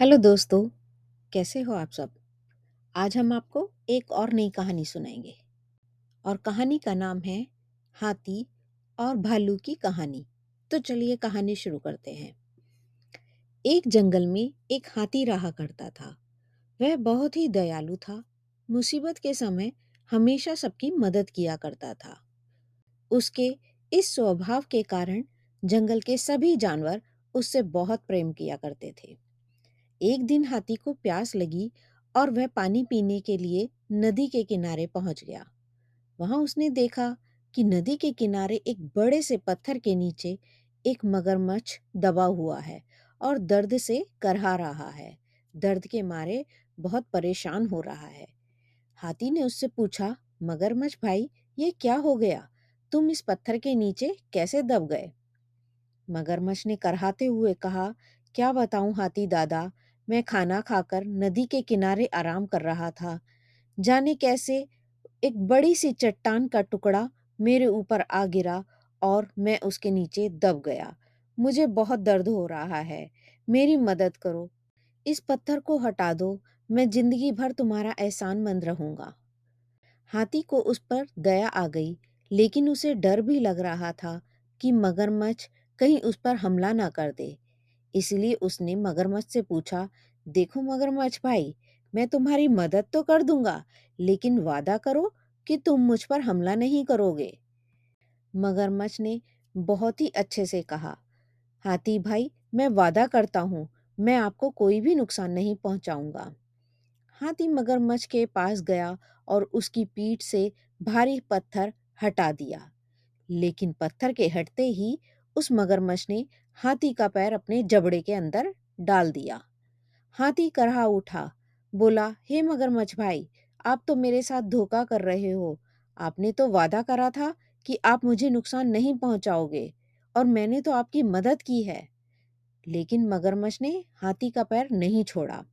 Hello दोस्तों, कैसे हो आप सब? आज हम आपको एक और नई कहानी सुनाएँगे। और कहानी का नाम है हाथी और भालू की कहानी। तो चलिए कहानी शुरू करते हैं। एक जंगल में एक हाथी रहा करता था। वह बहुत ही दयालु था। मुसीबत के समय हमेशा सबकी मदद किया करता था। उसके इस स्वभाव के कारण जंगल के सभी जानवर उससे बहुत प्रेम किया करते थे। एक दिन हाथी को प्यास लगी और वह पानी पीने के लिए नदी के किनारे पहुँच गया। वहाँ उसने देखा कि नदी के किनारे एक बड़े से पत्थर के नीचे एक मगरमच्छ दबा हुआ है और दर्द से करहा रहा है। दर्द के मारे बहुत परेशान हो रहा है। हाथी ने उससे पूछा, मगरमच्छ भाई, ये क्या हो गया? तुम इस पत्थर के नीचे कैसे दब गए? मगरमच्छ ने करहाते हुए कहा, क्या बताऊँ हाथी दादा मैं खाना खाकर नदी के किनारे आराम कर रहा था। जाने कैसे, एक बड़ी सी चट्टान का टुकड़ा मेरे ऊपर आ गिरा और मैं उसके नीचे दब गया। मुझे बहुत दर्द हो रहा है। मेरी मदद करो। इस पत्थर को हटा दो। मैं ज़िंदगी भर तुम्हारा एहसान मंद रहूँगा। हाथी को उस पर दया आ गई, लेकिन उसे डर भी लग रहा था कि मगरमच्छ कहीं उस पर हमला ना कर दे। इसलिए उसने मगरमच्छ से पूछा, देखो मगरमच्छ भाई, मैं तुम्हारी मदद तो कर दूँगा, लेकिन वादा करो कि तुम मुझ पर हमला नहीं करोगे। मगरमच्छ ने बहुत ही अच्छे से कहा, हाथी भाई, मैं वादा करता हूँ, मैं आपको कोई भी नुकसान नहीं पहुंचाऊँगा। हाथी मगरमच्छ के पास गया और उसकी पीठ से भारी पत्थर हटा दिया, लेकिन पत्थर के हटते ही उस मगरमच्छ ने हाथी का पैर अपने जबड़े के अंदर डाल दिया। हाथी करहा उठा, बोला, हे मगरमच्छ भाई, आप तो मेरे साथ धोखा कर रहे हो। आपने तो वादा करा था कि आप मुझे नुकसान नहीं पहुंचाओगे, और मैंने तो आपकी मदद की है। लेकिन मगरमच्छ ने हाथी का पैर नहीं छोड़ा।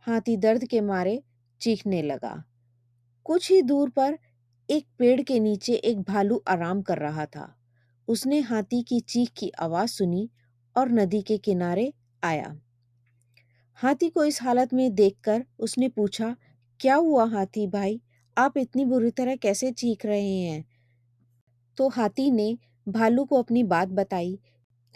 हाथी दर्द के मारे चीखने लगा। कुछ ही दूर पर एक पेड़ के नीचे एक भालू आराम कर रहा था। उसने हाथी की चीख की आवाज़ सुनी और नदी के किनारे आया। हाथी को इस हालत में देखकर उसने पूछा, क्या हुआ हाथी भाई? आप इतनी बुरी तरह कैसे चीख रहे हैं? तो हाथी ने भालू को अपनी बात बताई।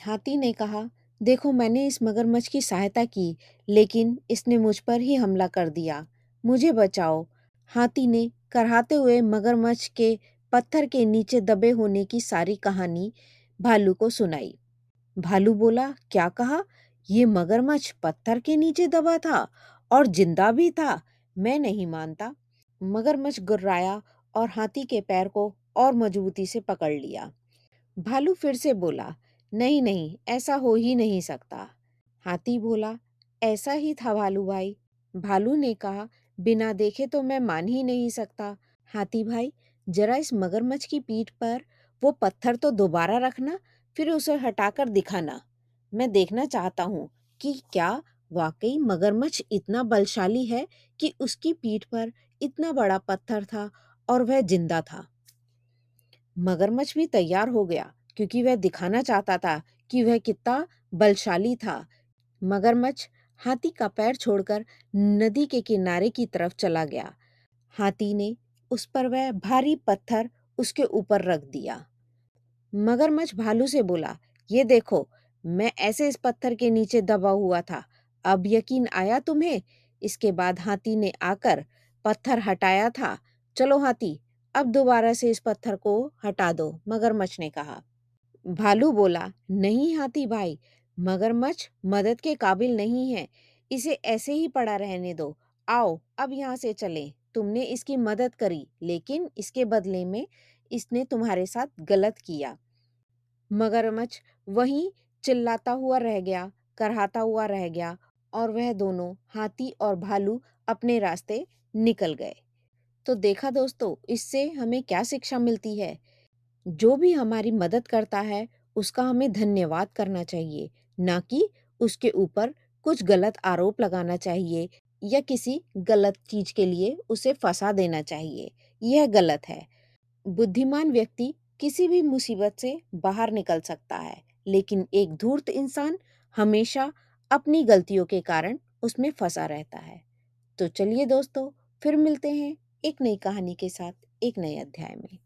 हाथी ने कहा, देखो, मैंने इस मगरमच्छ की सहायता की, लेकिन इसने मुझ पर ही हमला कर दिया। मुझे बचाओ। हाथी ने करहाते हुए मगरमच्छ के पत्थर के नीचे दबे होने की सारी कहानी भालू को सुनाई। भालू बोला, क्या कहा? ये मगरमच्छ पत्थर के नीचे दबा था और ज़िंदा भी था। मैं नहीं मानता। मगरमच्छ गुर्राया और हाथी के पैर को और मजबूती से पकड़ लिया। भालू फिर से बोला, नहीं नहीं, ऐसा हो ही नहीं सकता। हाथी बोला, ऐसा ही था भालू भाई। भालू ने कहा, बिना देखे तो मैं मान ही नहीं सकता। हाथी भाई जरा इस मगरमच्छ की पीठ पर वो पत्थर तो दोबारा रखना, फिर उसे हटाकर दिखाना। मैं देखना चाहता हूँ कि क्या वाकई मगरमच्छ इतना बलशाली है कि उसकी पीठ पर इतना बड़ा पत्थर था और वह ज़िंदा था। मगरमच्छ भी तैयार हो गया, क्योंकि वह दिखाना चाहता था कि वह कितना बलशाली था। मगरमच्छ हाथी का पैर छोड़कर नदी के किनारे की तरफ़ चला गया। हाथी ने उस पर वह भारी पत्थर उसके ऊपर रख दिया। मगरमच्छ भालू से बोला, ये देखो, मैं ऐसे इस पत्थर के नीचे दबा हुआ था। अब यकीन आया तुम्हें? इसके बाद हाथी ने आकर पत्थर हटाया था। चलो हाथी, अब दोबारा से इस पत्थर को हटा दो, मगरमच्छ ने कहा। भालू बोला, नहीं हाथी भाई, मगरमच्छ मदद के काबिल नहीं है। इसे ऐसे ही पड़ा रहने दो। आओ, अब यहाँ से चलें। तुमने इसकी मदद करी, लेकिन इसके बदले में इसने तुम्हारे साथ गलत किया। मगरमच्छ वहीं चिल्लाता हुआ रह गया, करहाता हुआ रह गया और वह दोनों, हाथी और भालू, अपने रास्ते निकल गए। तो देखा दोस्तों, इससे हमें क्या शिक्षा मिलती है? जो भी हमारी मदद करता है, उसका हमें धन्यवाद करना चाहिए, ना कि उसके ऊपर कुछ गलत आरोप लगाना चाहिए। या किसी गलत चीज़ के लिए उसे फंसा देना चाहिए। यह गलत है। बुद्धिमान व्यक्ति किसी भी मुसीबत से बाहर निकल सकता है, लेकिन एक धूर्त इंसान हमेशा अपनी गलतियों के कारण उसमें फंसा रहता है। तो चलिए दोस्तों, फिर मिलते हैं एक नई कहानी के साथ, एक नए अध्याय में।